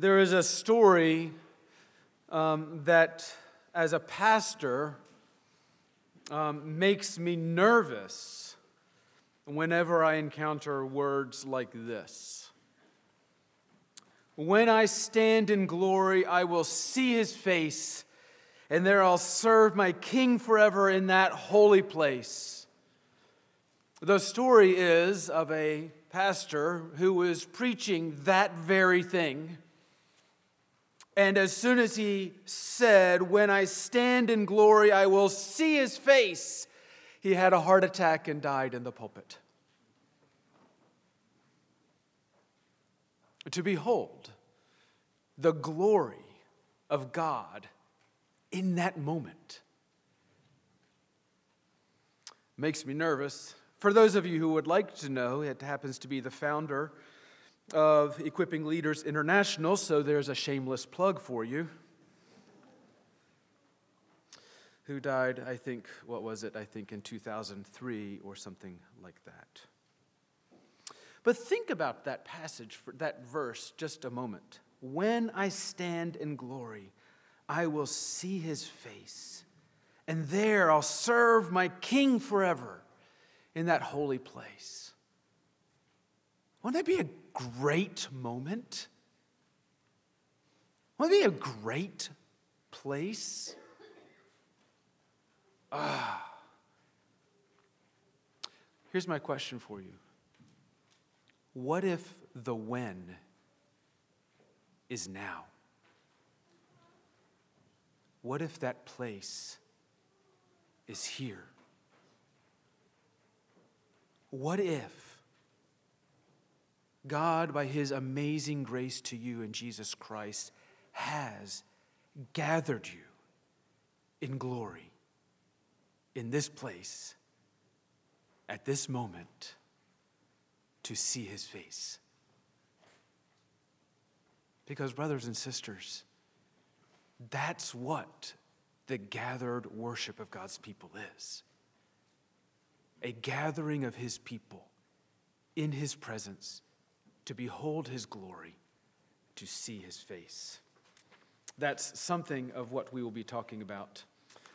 There is a story um, that, as a pastor, um, makes me nervous whenever I encounter words like this. When I stand in glory, I will see his face, and there I'll serve my king forever in that holy place. The story is of a pastor who was preaching that very thing and as soon as he said, When I stand in glory, I will see his face, he had a heart attack and died in the pulpit. To behold the glory of God in that moment makes me nervous. For those of you who would like to know, it happens to be the founder of Equipping Leaders International, so there's a shameless plug for you. Who died, I think, what was it? I think in 2003 or something like that. But think about that passage, that verse, just a moment. When I stand in glory, I will see his face, and there I'll serve my king forever in that holy place. Wouldn't that be a great moment? Wouldn't it be a great place? Ah. Here's my question for you What if the when is now? What if that place is here? What if God, by his amazing grace to you in Jesus Christ, has gathered you in glory in this place at this moment to see his face. Because, brothers and sisters, that's what the gathered worship of God's people is a gathering of his people in his presence to behold his glory, to see his face. That's something of what we will be talking about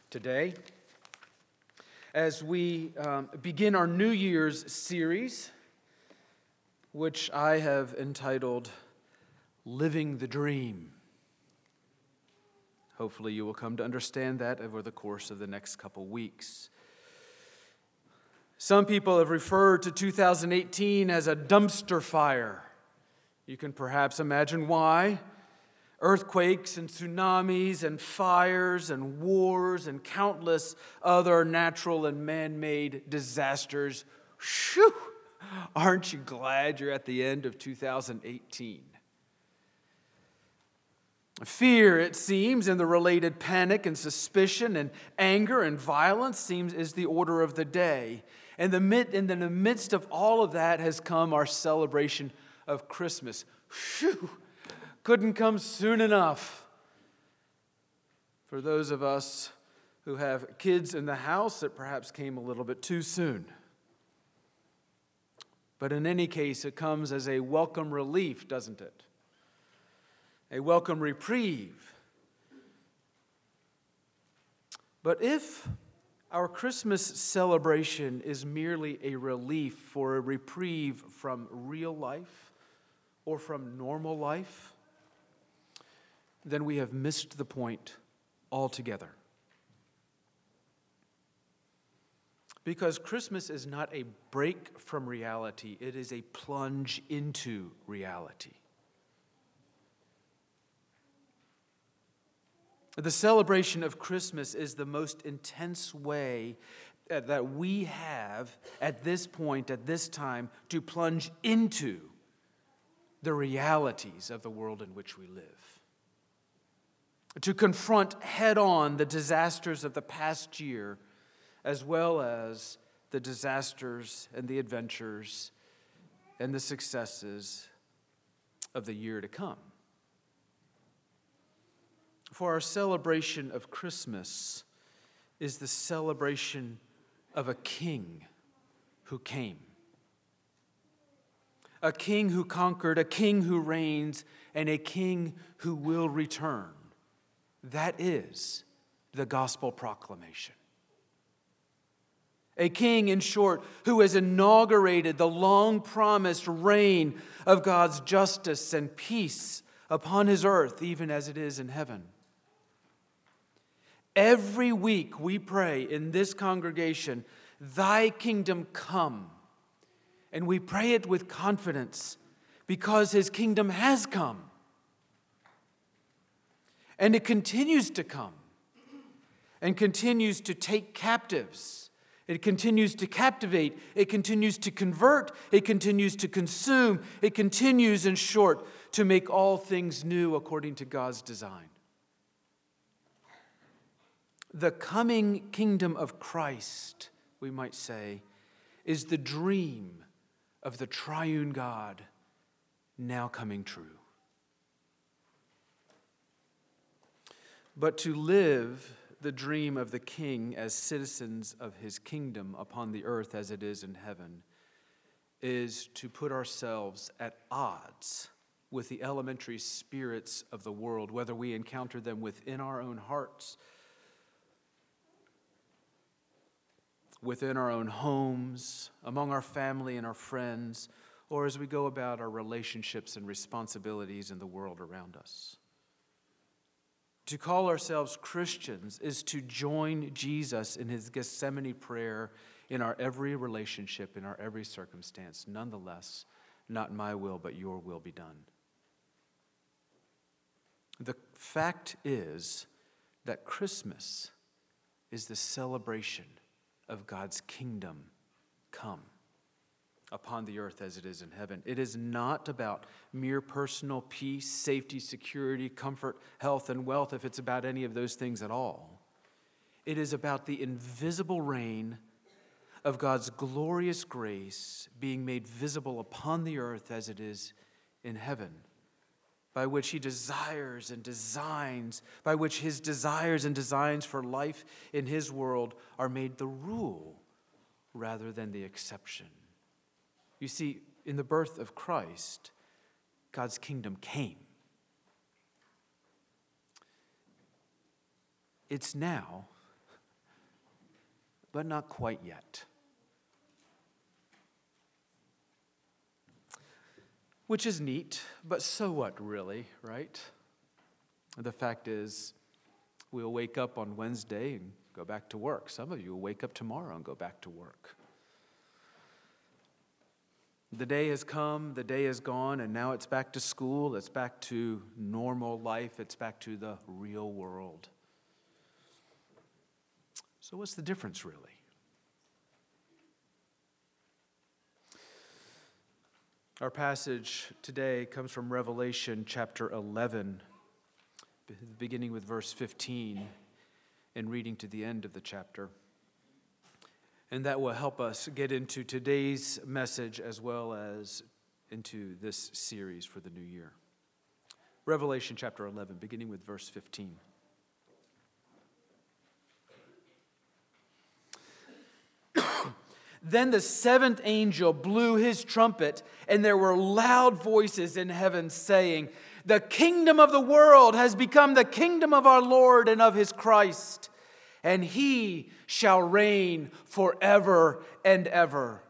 today. As we um, begin our New Year's series, which I have entitled Living the Dream. Hopefully, you will come to understand that over the course of the next couple weeks. Some people have referred to 2018 as a dumpster fire. You can perhaps imagine why. Earthquakes and tsunamis and fires and wars and countless other natural and man made disasters. Shoo! Aren't you glad you're at the end of 2018? Fear, it seems, and the related panic and suspicion and anger and violence seems is the order of the day. And in the midst of all of that has come our celebration of Christmas. Phew, couldn't come soon enough. For those of us who have kids in the house, it perhaps came a little bit too soon. But in any case, it comes as a welcome relief, doesn't it? A welcome reprieve. But if our Christmas celebration is merely a relief for a reprieve from real life, or from normal life, then we have missed the point altogether. Because Christmas is not a break from reality, it is a plunge into reality. The celebration of Christmas is the most intense way uh, that we have at this point, at this time, to plunge into the realities of the world in which we live. To confront head on the disasters of the past year, as well as the disasters and the adventures and the successes of the year to come. For our celebration of Christmas is the celebration of a king who came a king who conquered, a king who reigns, and a king who will return. That is the gospel proclamation. A king, in short, who has inaugurated the long promised reign of God's justice and peace upon his earth, even as it is in heaven. Every week we pray in this congregation, Thy kingdom come. And we pray it with confidence because His kingdom has come. And it continues to come and continues to take captives. It continues to captivate. It continues to convert. It continues to consume. It continues, in short, to make all things new according to God's design. The coming kingdom of Christ, we might say, is the dream of the triune God now coming true. But to live the dream of the king as citizens of his kingdom upon the earth as it is in heaven is to put ourselves at odds with the elementary spirits of the world, whether we encounter them within our own hearts, within our own homes, among our family and our friends, or as we go about our relationships and responsibilities in the world around us. To call ourselves Christians is to join Jesus in his Gethsemane prayer in our every relationship, in our every circumstance. Nonetheless, not my will, but your will be done. The fact is that Christmas is the celebration of God's kingdom come upon the earth as it is in heaven. It is not about mere personal peace, safety, security, comfort, health, and wealth, if it's about any of those things at all. It is about the invisible reign of God's glorious grace being made visible upon the earth as it is in heaven, by which He desires and designs, by which His desires and designs for life in His world are made the rule rather than the exception. You see, in the birth of Christ, God's kingdom came. It's now, but not quite yet. Which is neat, but so what, really, right? The fact is, we'll wake up on Wednesday and go back to work. Some of you will wake up tomorrow and go back to work. The day has come, the day is gone, and now it's back to school, it's back to normal life, it's back to the real world. So, what's the difference really? Our passage today comes from Revelation chapter 11, beginning with verse 15 and reading to the end of the chapter. And that will help us get into today's message as well as into this series for the new year. Revelation chapter 11, beginning with verse 15. Then the seventh angel blew his trumpet, and there were loud voices in heaven saying, The kingdom of the world has become the kingdom of our Lord and of his Christ and he shall reign forever and ever.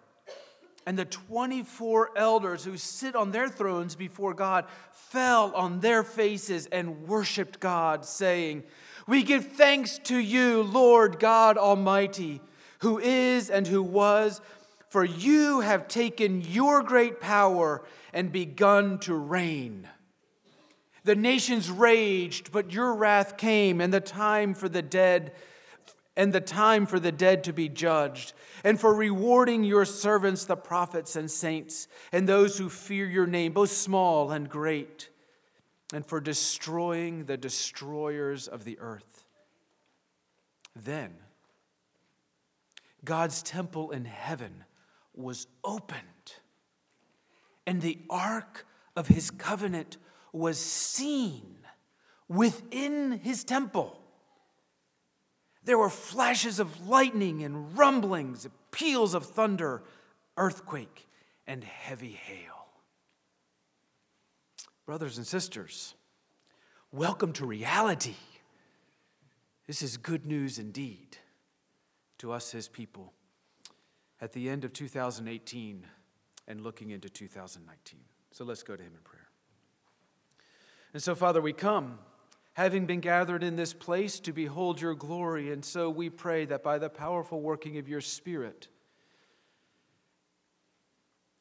And the 24 elders who sit on their thrones before God fell on their faces and worshiped God, saying, We give thanks to you, Lord God Almighty, who is and who was, for you have taken your great power and begun to reign. The nations raged, but your wrath came, and the time for the dead and the time for the dead to be judged, and for rewarding your servants, the prophets and saints, and those who fear your name, both small and great, and for destroying the destroyers of the earth. Then God's temple in heaven was opened, and the ark of his covenant was seen within his temple. There were flashes of lightning and rumblings, peals of thunder, earthquake, and heavy hail. Brothers and sisters, welcome to reality. This is good news indeed to us, his people, at the end of 2018 and looking into 2019. So let's go to him in prayer. And so, Father, we come having been gathered in this place to behold your glory. And so we pray that by the powerful working of your Spirit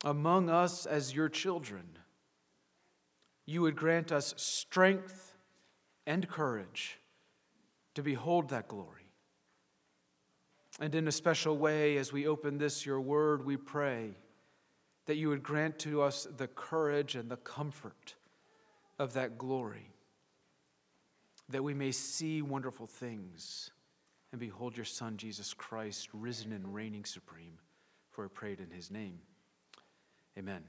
among us as your children, you would grant us strength and courage to behold that glory. And in a special way, as we open this, your word, we pray that you would grant to us the courage and the comfort of that glory, that we may see wonderful things and behold your Son, Jesus Christ, risen and reigning supreme. For I prayed in his name. Amen.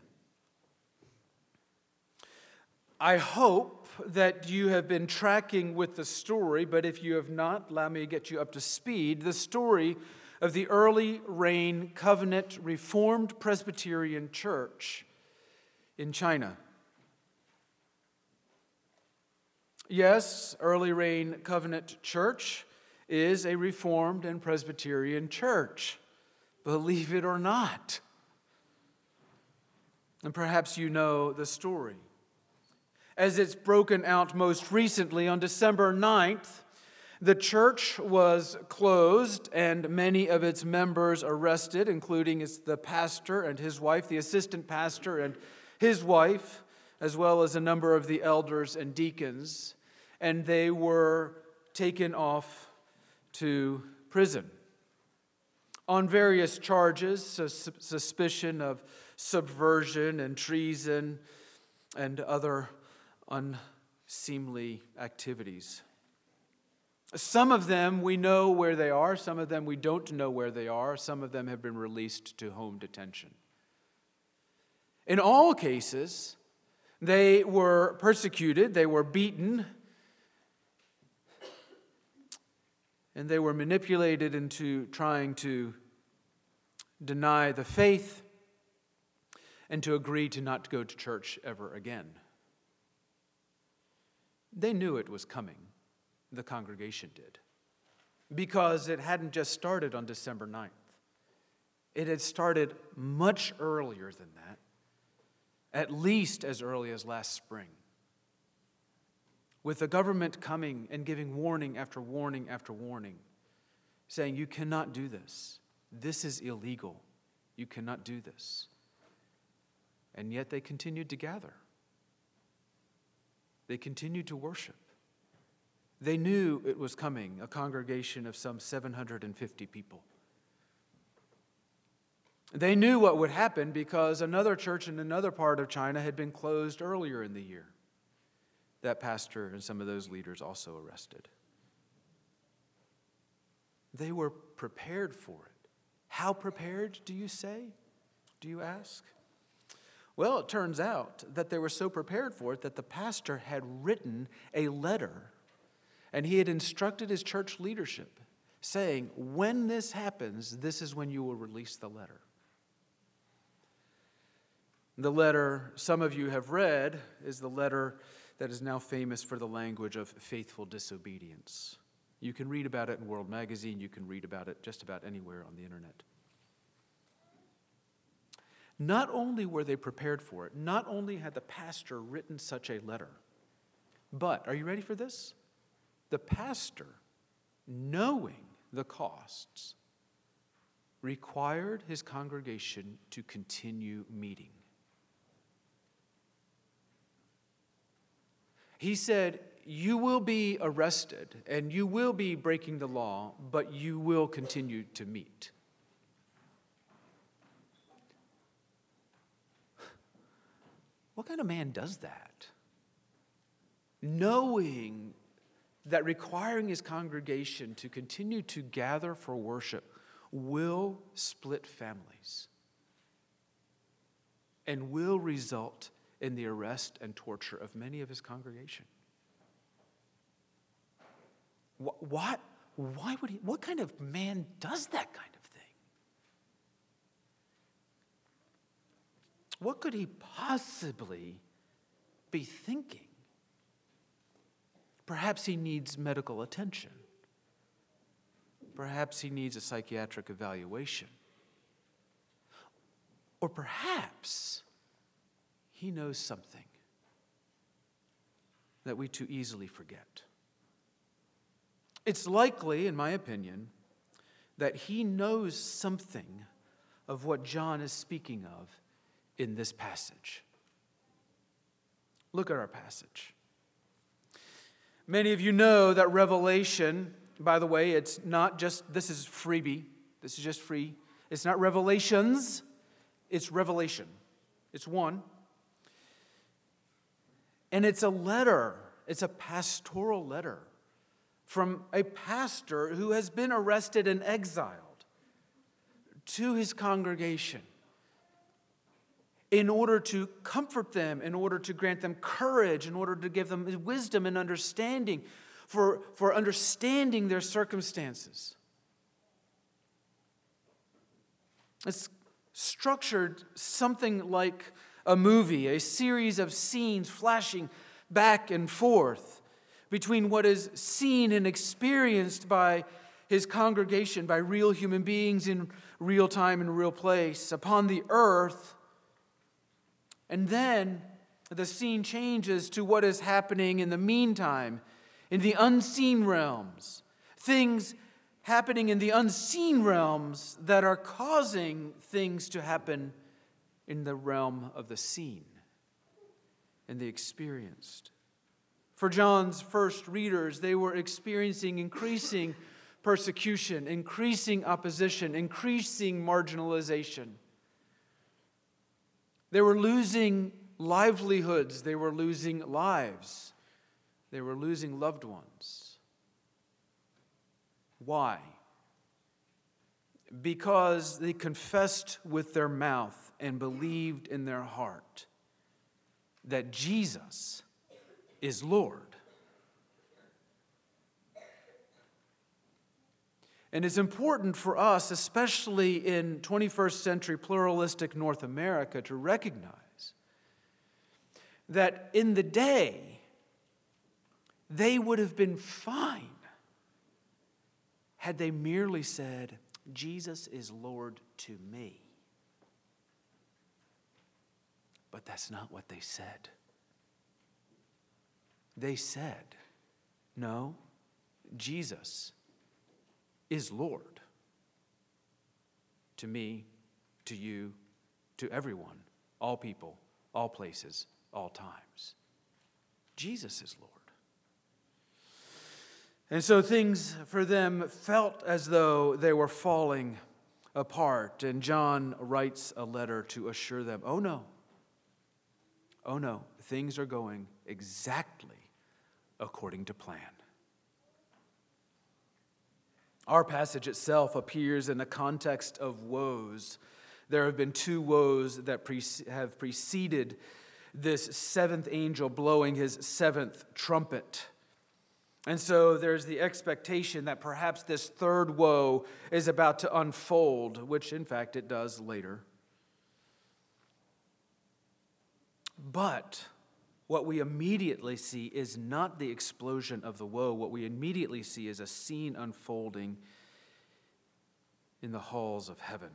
I hope that you have been tracking with the story, but if you have not, allow me to get you up to speed. The story of the early rain covenant Reformed Presbyterian Church in China. Yes, early rain covenant church is a Reformed and Presbyterian church, believe it or not. And perhaps you know the story as it's broken out most recently on December 9th. The church was closed and many of its members arrested, including the pastor and his wife, the assistant pastor and his wife, as well as a number of the elders and deacons. And they were taken off to prison on various charges suspicion of subversion and treason and other unseemly activities. Some of them we know where they are, some of them we don't know where they are, some of them have been released to home detention. In all cases, they were persecuted, they were beaten, and they were manipulated into trying to deny the faith and to agree to not go to church ever again. They knew it was coming, the congregation did, because it hadn't just started on December 9th. It had started much earlier than that, at least as early as last spring. With the government coming and giving warning after warning after warning, saying, You cannot do this. This is illegal. You cannot do this. And yet they continued to gather. They continued to worship. They knew it was coming, a congregation of some 750 people. They knew what would happen because another church in another part of China had been closed earlier in the year. That pastor and some of those leaders also arrested. They were prepared for it. How prepared, do you say? Do you ask? Well, it turns out that they were so prepared for it that the pastor had written a letter and he had instructed his church leadership saying, When this happens, this is when you will release the letter. The letter some of you have read is the letter that is now famous for the language of faithful disobedience. You can read about it in World Magazine, you can read about it just about anywhere on the internet. Not only were they prepared for it, not only had the pastor written such a letter, but, are you ready for this? The pastor, knowing the costs, required his congregation to continue meeting. He said, You will be arrested and you will be breaking the law, but you will continue to meet. What kind of man does that? Knowing that requiring his congregation to continue to gather for worship will split families and will result in the arrest and torture of many of his congregation. What, why would he, what kind of man does that kind of thing? What could he possibly be thinking. Perhaps he needs medical attention. Perhaps he needs a psychiatric evaluation. Or perhaps he knows something that we too easily forget. It's likely, in my opinion, that he knows something of what John is speaking of in this passage. Look at our passage. Many of you know that Revelation, by the way, it's not just, this is freebie, this is just free. It's not revelations, it's revelation. It's one. And it's a letter, it's a pastoral letter from a pastor who has been arrested and exiled to his congregation in order to comfort them, in order to grant them courage, in order to give them wisdom and understanding for, for understanding their circumstances. It's structured something like a movie, a series of scenes flashing back and forth between what is seen and experienced by his congregation, by real human beings in real time and real place upon the earth. And then the scene changes to what is happening in the meantime, in the unseen realms. Things happening in the unseen realms that are causing things to happen in the realm of the seen and the experienced. For John's first readers, they were experiencing increasing persecution, increasing opposition, increasing marginalization. They were losing livelihoods, they were losing lives, they were losing loved ones. Why? Because they confessed with their mouth and believed in their heart that Jesus is Lord. And it's important for us, especially in 21st century pluralistic North America, to recognize that in the day, they would have been fine had they merely said, Jesus is Lord to me. But that's not what they said. They said, No, Jesus is Lord to me, to you, to everyone, all people, all places, all times. Jesus is Lord. And so things for them felt as though they were falling apart. And John writes a letter to assure them oh no, oh no, things are going exactly according to plan. Our passage itself appears in the context of woes. There have been two woes that pre- have preceded this seventh angel blowing his seventh trumpet. And so there's the expectation that perhaps this third woe is about to unfold, which in fact it does later. But what we immediately see is not the explosion of the woe. What we immediately see is a scene unfolding in the halls of heaven.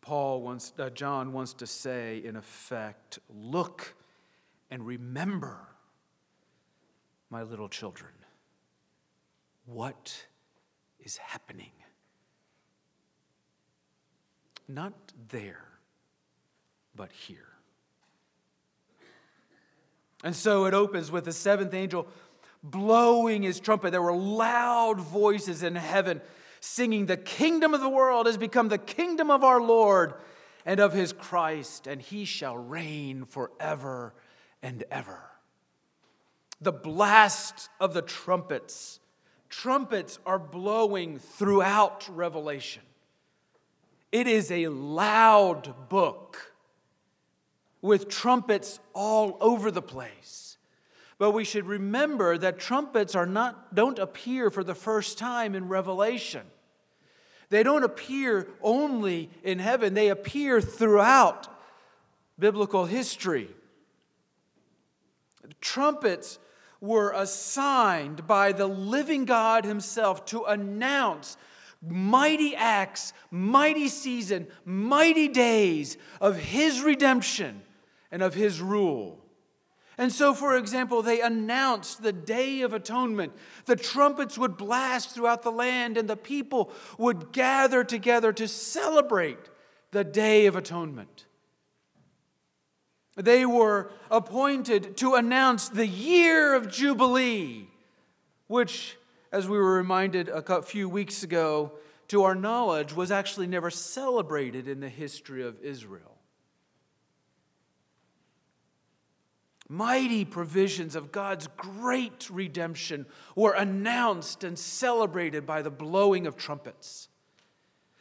Paul wants, uh, John wants to say, in effect, look and remember, my little children, what is happening. Not there, but here. And so it opens with the seventh angel blowing his trumpet. There were loud voices in heaven singing, The kingdom of the world has become the kingdom of our Lord and of his Christ, and he shall reign forever and ever. The blast of the trumpets. Trumpets are blowing throughout Revelation. It is a loud book with trumpets all over the place. But we should remember that trumpets are not, don't appear for the first time in Revelation. They don't appear only in heaven, they appear throughout biblical history. Trumpets were assigned by the living God Himself to announce mighty acts, mighty season, mighty days of His redemption and of His rule. And so, for example, they announced the Day of Atonement. The trumpets would blast throughout the land, and the people would gather together to celebrate the Day of Atonement. They were appointed to announce the year of Jubilee, which, as we were reminded a few weeks ago, to our knowledge, was actually never celebrated in the history of Israel. Mighty provisions of God's great redemption were announced and celebrated by the blowing of trumpets.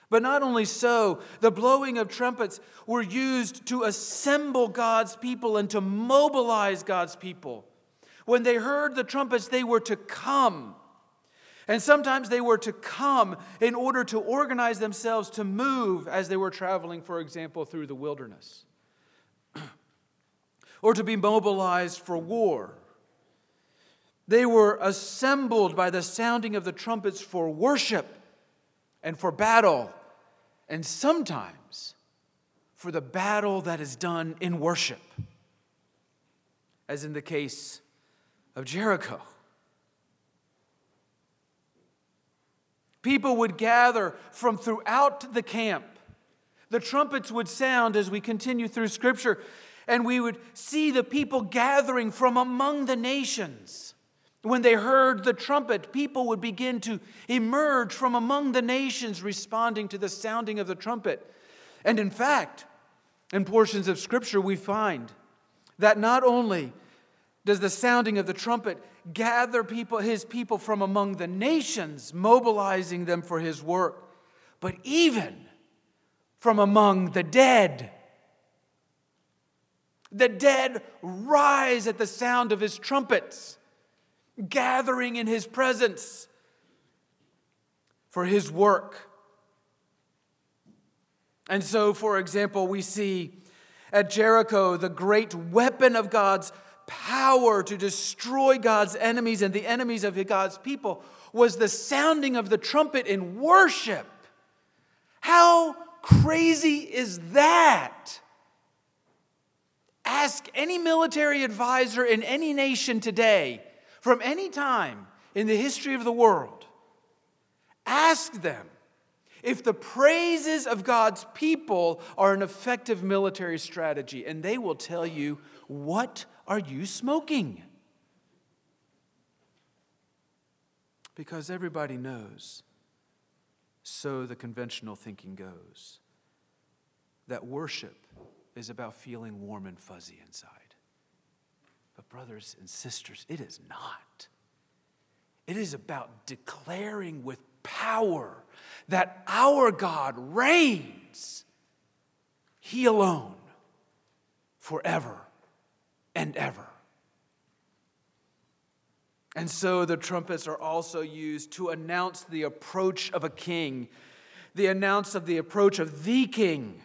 But not only so, the blowing of trumpets were used to assemble God's people and to mobilize God's people. When they heard the trumpets, they were to come. And sometimes they were to come in order to organize themselves to move as they were traveling, for example, through the wilderness, or to be mobilized for war. They were assembled by the sounding of the trumpets for worship and for battle and sometimes for the battle that is done in worship, as in the case of Jericho. People would gather from throughout the camp. The trumpets would sound as we continue through Scripture, and we would see the people gathering from among the nations. When they heard the trumpet, people would begin to emerge from among the nations responding to the sounding of the trumpet. And in fact, in portions of Scripture, we find that not only does the sounding of the trumpet gather people, his people from among the nations, mobilizing them for his work, but even from among the dead. The dead rise at the sound of his trumpets gathering in his presence for his work. And so, for example, we see at Jericho the great weapon of God's power to destroy God's enemies and the enemies of God's people was the sounding of the trumpet in worship. How crazy is that? Ask any military advisor in any nation today from any time in the history of the world, ask them if the praises of God's people are an effective military strategy, and they will tell you, What are you smoking? Because everybody knows, so the conventional thinking goes, that worship is about feeling warm and fuzzy inside. But, brothers and sisters, it is not. It is about declaring with power that our God reigns, He alone, forever and ever. And so the trumpets are also used to announce the approach of a king, the announce of the approach of the king,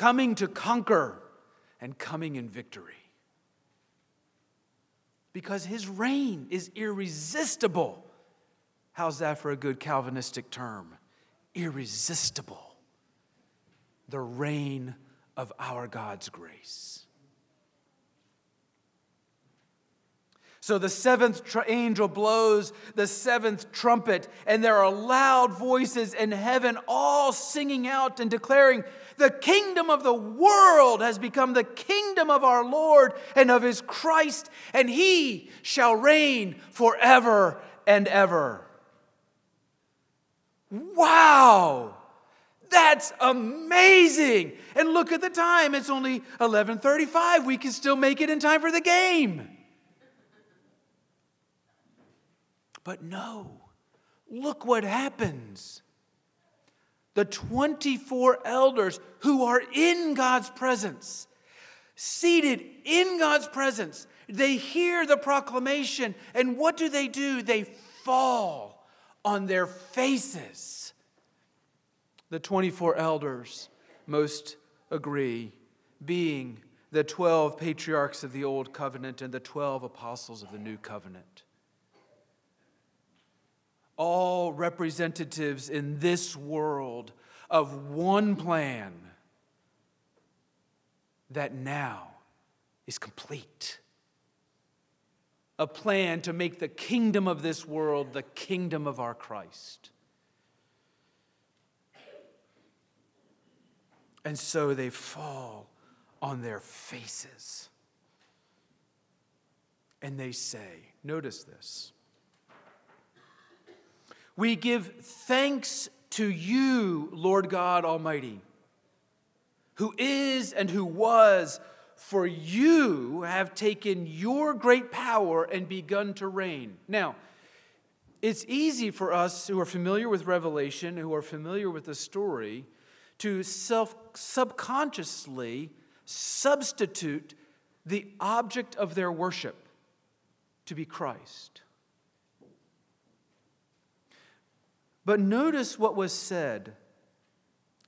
coming to conquer and coming in victory because his reign is irresistible. How's that for a good Calvinistic term? Irresistible. The reign of our God's grace. So the seventh tr- angel blows the seventh trumpet, and there are loud voices in heaven, all singing out and declaring, The kingdom of the world has become the kingdom of our Lord and of his Christ, and he shall reign forever and ever. Wow! That's amazing. And look at the time. It's only 11:35. We can still make it in time for the game. But no, look what happens. The 24 elders who are in God's presence, seated in God's presence, they hear the proclamation, and what do they do? They fall on their faces. The 24 elders most agree, being the 12 patriarchs of the Old Covenant and the 12 apostles of the New Covenant. All representatives in this world of one plan that now is complete. A plan to make the kingdom of this world the kingdom of our Christ. And so they fall on their faces. And they say, notice this. We give thanks to you, Lord God Almighty, who is and who was, for you have taken your great power and begun to reign. Now, it's easy for us who are familiar with Revelation, who are familiar with the story, to self subconsciously substitute the object of their worship to be Christ. But notice what was said.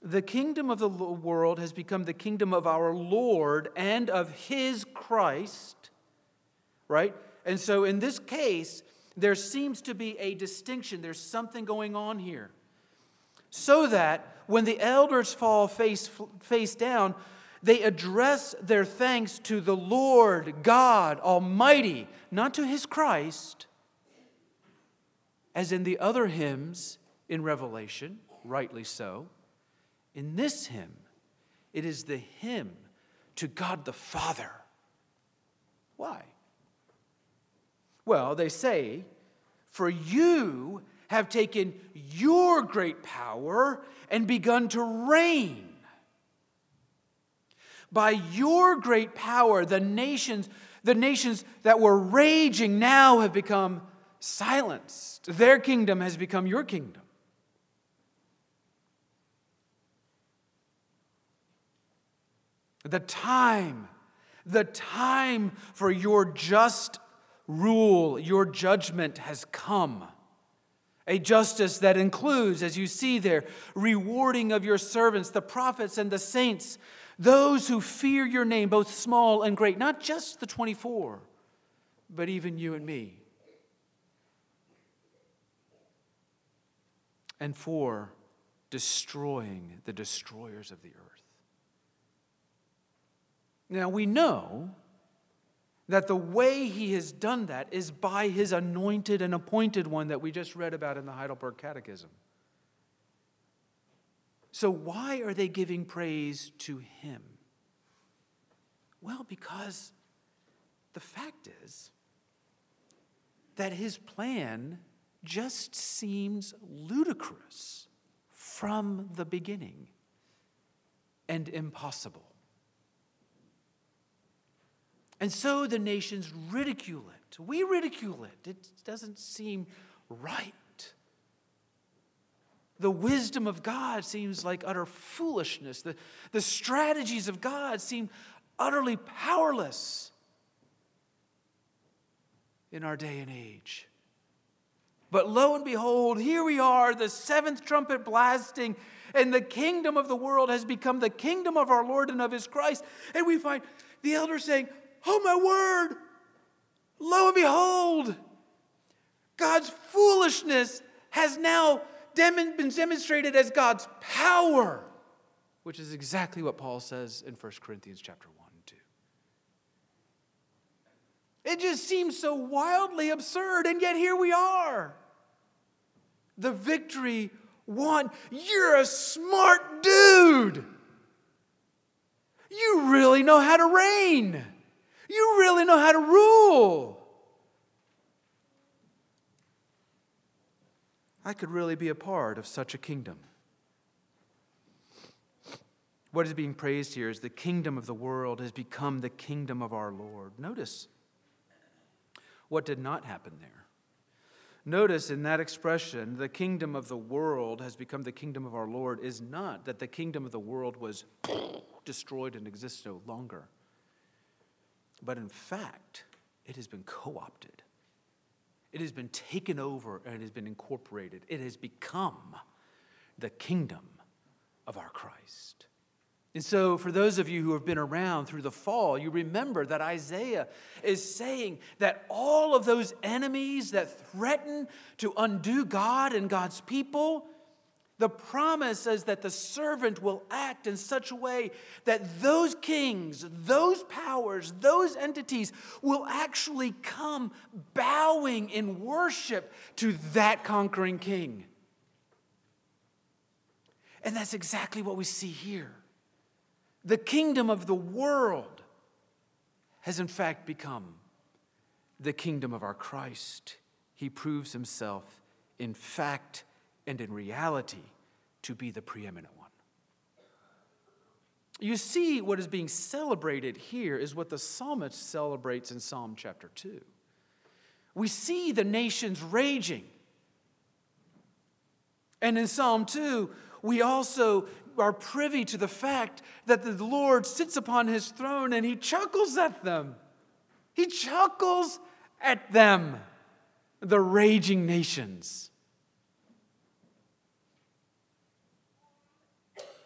The kingdom of the world has become the kingdom of our Lord and of his Christ, right? And so in this case, there seems to be a distinction. There's something going on here. So that when the elders fall face, face down, they address their thanks to the Lord God Almighty, not to his Christ, as in the other hymns in Revelation, rightly so. In this hymn, it is the hymn to God the Father. Why? Well, they say, For you have taken your great power and begun to reign. By your great power, the nations, the nations that were raging now have become silenced. Their kingdom has become your kingdom. The time, the time for your just rule, your judgment has come. A justice that includes, as you see there, rewarding of your servants, the prophets and the saints, those who fear your name, both small and great, not just the 24, but even you and me. And for destroying the destroyers of the earth. Now we know that the way he has done that is by his anointed and appointed one that we just read about in the Heidelberg Catechism. So, why are they giving praise to him? Well, because the fact is that his plan just seems ludicrous from the beginning and impossible. And so the nations ridicule it. We ridicule it. It doesn't seem right. The wisdom of God seems like utter foolishness. The, the strategies of God seem utterly powerless in our day and age. But lo and behold, here we are, the seventh trumpet blasting, and the kingdom of the world has become the kingdom of our Lord and of his Christ. And we find the elders saying, Oh, my word! Lo and behold, God's foolishness has now been demonstrated as God's power, which is exactly what Paul says in 1 Corinthians chapter 1 and 2. It just seems so wildly absurd, and yet here we are. The victory won. You're a smart dude. You really know how to reign. You really know how to rule. I could really be a part of such a kingdom. What is being praised here is the kingdom of the world has become the kingdom of our Lord. Notice what did not happen there. Notice in that expression, the kingdom of the world has become the kingdom of our Lord, is not that the kingdom of the world was destroyed and exists no longer. But in fact, it has been co opted. It has been taken over and it has been incorporated. It has become the kingdom of our Christ. And so, for those of you who have been around through the fall, you remember that Isaiah is saying that all of those enemies that threaten to undo God and God's people, the promise is that the servant will act in such a way that those kings, those powers, those entities will actually come bowing in worship to that conquering king. And that's exactly what we see here. The kingdom of the world has, in fact, become the kingdom of our Christ. He proves himself, in fact and in reality, to be the preeminent one. You see, what is being celebrated here is what the psalmist celebrates in Psalm chapter 2. We see the nations raging. And in Psalm 2, we also are privy to the fact that the Lord sits upon his throne and he chuckles at them. He chuckles at them, the raging nations.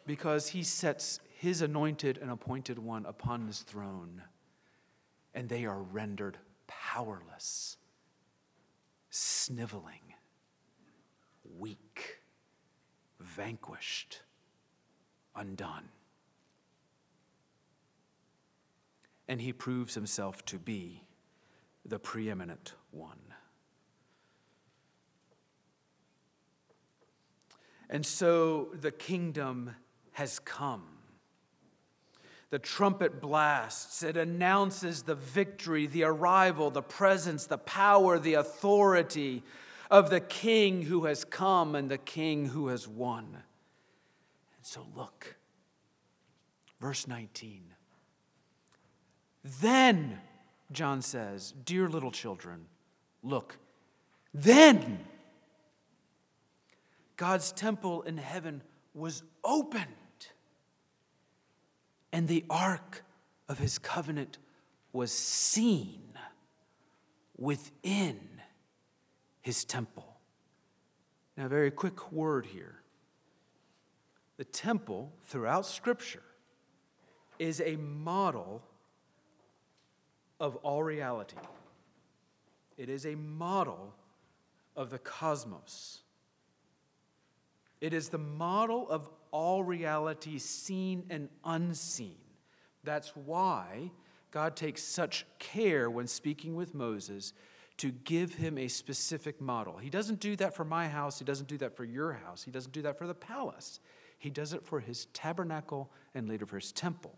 Because he sets his anointed and appointed one upon his throne, and they are rendered powerless, sniveling, weak, vanquished undone. And he proves himself to be the preeminent one. And so the kingdom has come. The trumpet blasts, it announces the victory, the arrival, the presence, the power, the authority of the king who has come and the king who has won. And so look, verse 19. Then, John says, Dear little children, look, then God's temple in heaven was opened, and the ark of his covenant was seen within his temple. Now, very quick word here the temple throughout Scripture is a model of all reality. It is a model of the cosmos. It is the model of all reality, seen and unseen. That's why God takes such care when speaking with Moses to give him a specific model. He doesn't do that for my house, he doesn't do that for your house, he doesn't do that for the palace. He does it for his tabernacle and later for his temple.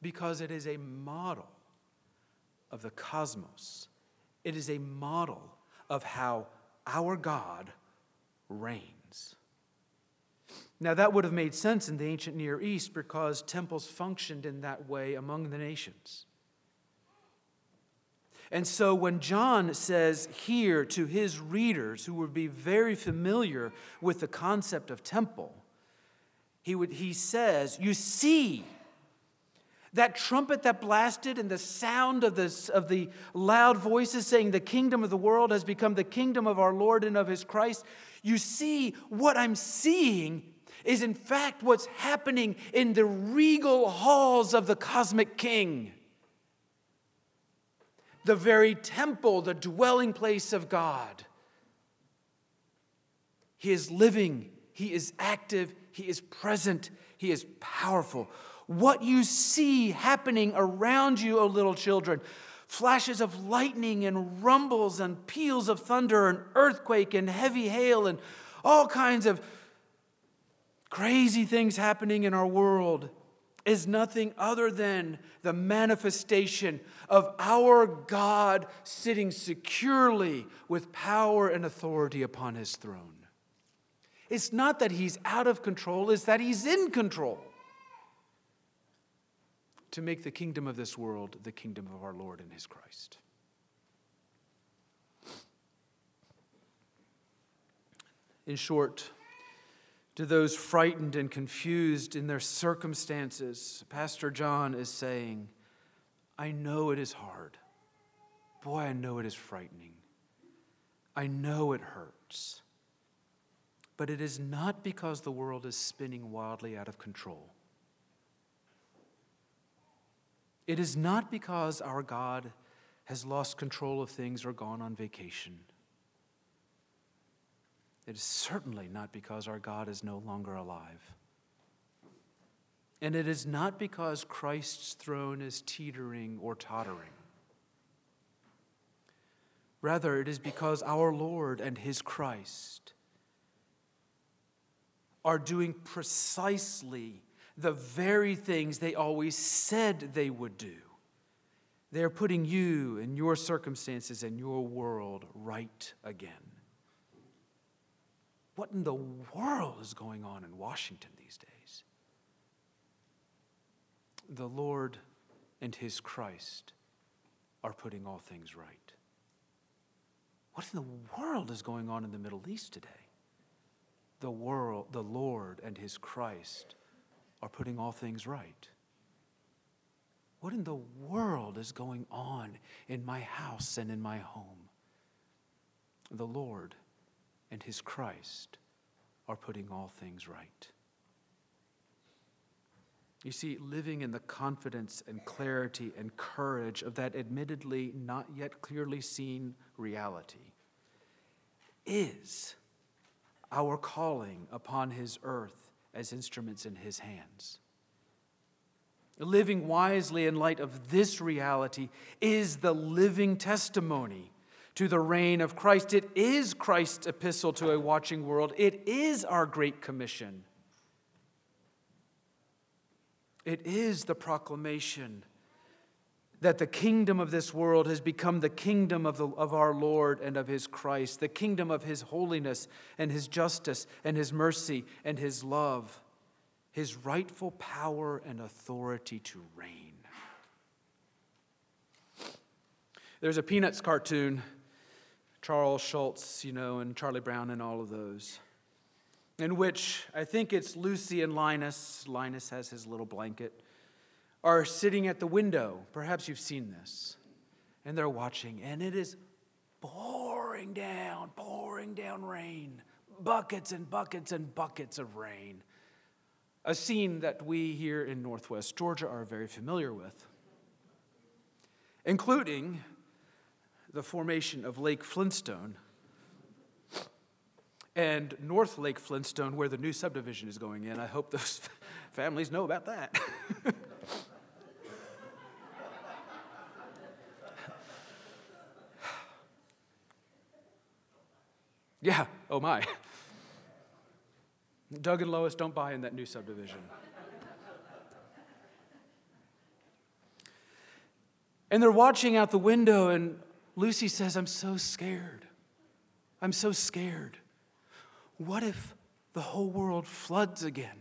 Because it is a model of the cosmos, it is a model of how our God reigns. Now, that would have made sense in the ancient Near East because temples functioned in that way among the nations. And so when John says here to his readers who would be very familiar with the concept of temple, he, would, he says, You see, that trumpet that blasted and the sound of, this, of the loud voices saying, The kingdom of the world has become the kingdom of our Lord and of his Christ. You see, what I'm seeing is in fact what's happening in the regal halls of the cosmic king the very temple, the dwelling place of God. He is living, He is active, He is present, He is powerful. What you see happening around you, O little children, flashes of lightning and rumbles and peals of thunder and earthquake and heavy hail and all kinds of crazy things happening in our world is nothing other than the manifestation of our God sitting securely with power and authority upon his throne. It's not that he's out of control, it's that he's in control to make the kingdom of this world the kingdom of our Lord and his Christ. In short, to those frightened and confused in their circumstances, Pastor John is saying, I know it is hard. Boy, I know it is frightening. I know it hurts. But it is not because the world is spinning wildly out of control. It is not because our God has lost control of things or gone on vacation. It is certainly not because our God is no longer alive. And it is not because Christ's throne is teetering or tottering. Rather, it is because our Lord and His Christ are doing precisely the very things they always said they would do. They are putting you and your circumstances and your world right again. What in the world is going on in Washington these days? The Lord and His Christ are putting all things right. What in the world is going on in the Middle East today? The world, the Lord and His Christ are putting all things right. What in the world is going on in my house and in my home? The Lord and his Christ are putting all things right. You see, living in the confidence and clarity and courage of that admittedly not yet clearly seen reality is our calling upon his earth as instruments in his hands. Living wisely in light of this reality is the living testimony to the reign of Christ. It is Christ's epistle to a watching world, it is our great commission. It is the proclamation that the kingdom of this world has become the kingdom of, the, of our Lord and of his Christ, the kingdom of his holiness and his justice and his mercy and his love his rightful power and authority to reign. There's a Peanuts cartoon, Charles Schulz, you know, and Charlie Brown and all of those, in which I think it's Lucy and Linus, Linus has his little blanket, are sitting at the window. Perhaps you've seen this. And they're watching, and it is pouring down, pouring down rain, buckets and buckets and buckets of rain a scene that we here in Northwest Georgia are very familiar with, including the formation of Lake Flintstone and North Lake Flintstone, where the new subdivision is going in. I hope those families know about that. yeah, oh my. Doug and Lois don't buy in that new subdivision. and they're watching out the window, and Lucy says, I'm so scared. I'm so scared. What if the whole world floods again?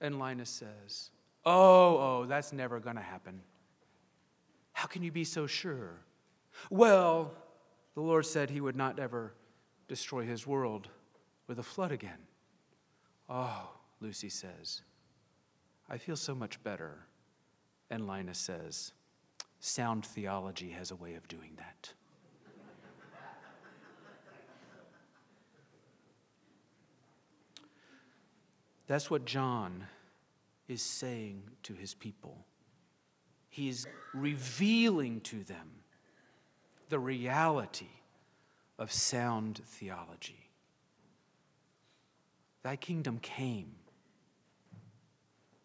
And Linus says, Oh, oh, that's never going to happen. How can you be so sure? Well, the Lord said he would not ever destroy his world with a flood again. Oh, Lucy says, I feel so much better. And Linus says, sound theology has a way of doing that. That's what John is saying to his people. He is revealing to them the reality of sound theology. Thy kingdom came,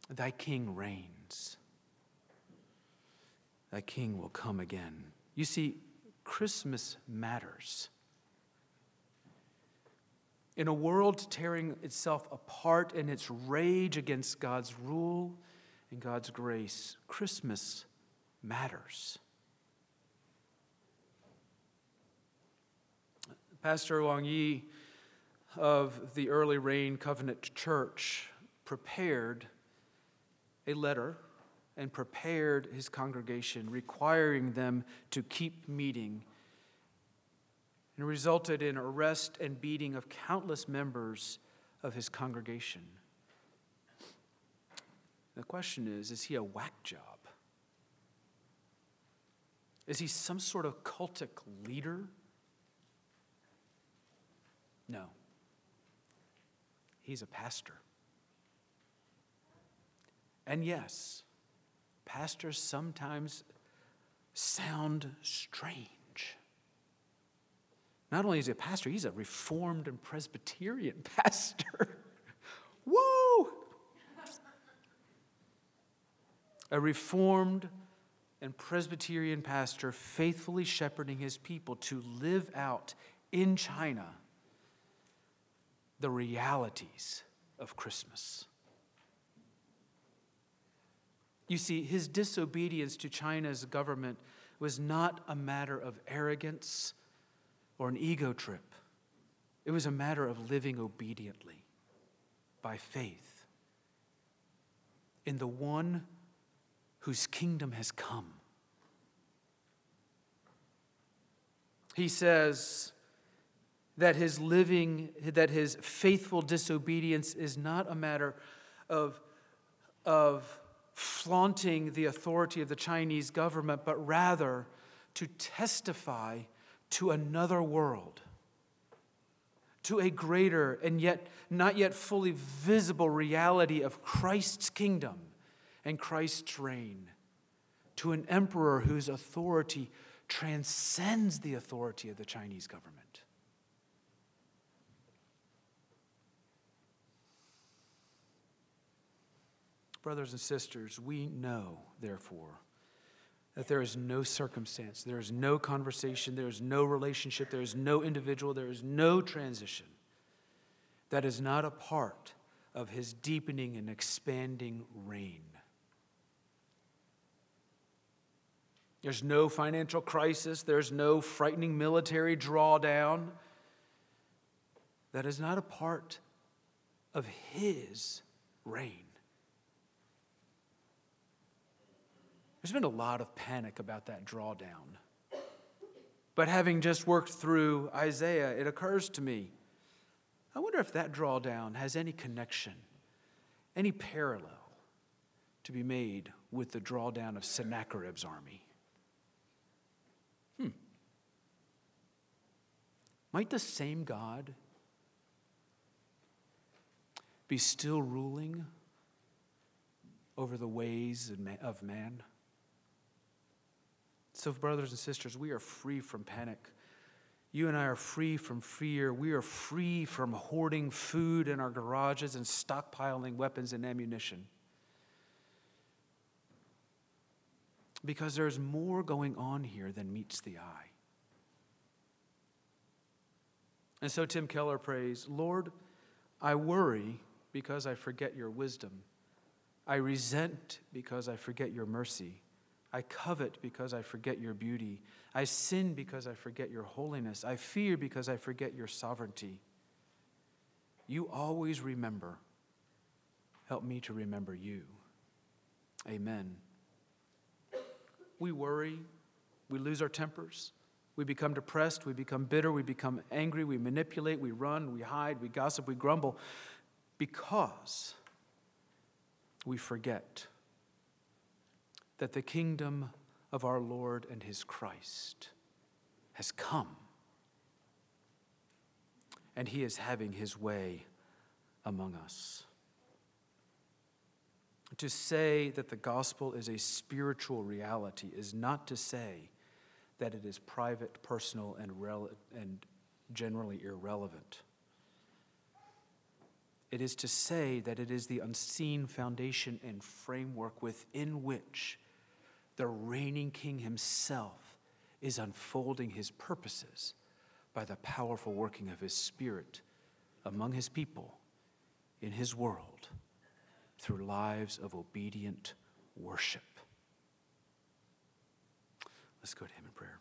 thy king reigns, thy king will come again. You see, Christmas matters. In a world tearing itself apart in its rage against God's rule and God's grace, Christmas matters. Pastor Wang Yi of the early rain covenant church prepared a letter and prepared his congregation, requiring them to keep meeting, and resulted in arrest and beating of countless members of his congregation. The question is is he a whack job? Is he some sort of cultic leader? No. he's a pastor. And yes, pastors sometimes sound strange. Not only is he a pastor, he's a reformed and Presbyterian pastor. Whoa! A reformed and Presbyterian pastor faithfully shepherding his people to live out in China the realities of Christmas. You see, his disobedience to China's government was not a matter of arrogance or an ego trip. It was a matter of living obediently by faith in the one whose kingdom has come. He says that his living, that his faithful disobedience is not a matter of, of flaunting the authority of the Chinese government, but rather to testify to another world, to a greater and yet not yet fully visible reality of Christ's kingdom and Christ's reign, to an emperor whose authority transcends the authority of the Chinese government. Brothers and sisters, we know, therefore, that there is no circumstance, there is no conversation, there is no relationship, there is no individual, there is no transition that is not a part of his deepening and expanding reign. There's no financial crisis, there's no frightening military drawdown. That is not a part of his reign. There's been a lot of panic about that drawdown. But having just worked through Isaiah, it occurs to me I wonder if that drawdown has any connection, any parallel to be made with the drawdown of Sennacherib's army. Hmm. Might the same God be still ruling over the ways of man? So, brothers and sisters, we are free from panic. You and I are free from fear. We are free from hoarding food in our garages and stockpiling weapons and ammunition. Because there's more going on here than meets the eye. And so Tim Keller prays Lord, I worry because I forget your wisdom. I resent because I forget your mercy. I covet because I forget your beauty. I sin because I forget your holiness. I fear because I forget your sovereignty. You always remember. Help me to remember you. Amen. We worry, we lose our tempers, we become depressed, we become bitter, we become angry, we manipulate, we run, we hide, we gossip, we grumble because we forget that the kingdom of our Lord and his Christ has come. And he is having his way among us. To say that the gospel is a spiritual reality is not to say that it is private, personal, and, and generally irrelevant. It is to say that it is the unseen foundation and framework within which the reigning king himself is unfolding his purposes by the powerful working of his spirit among his people in his world through lives of obedient worship. Let's go to him in prayer.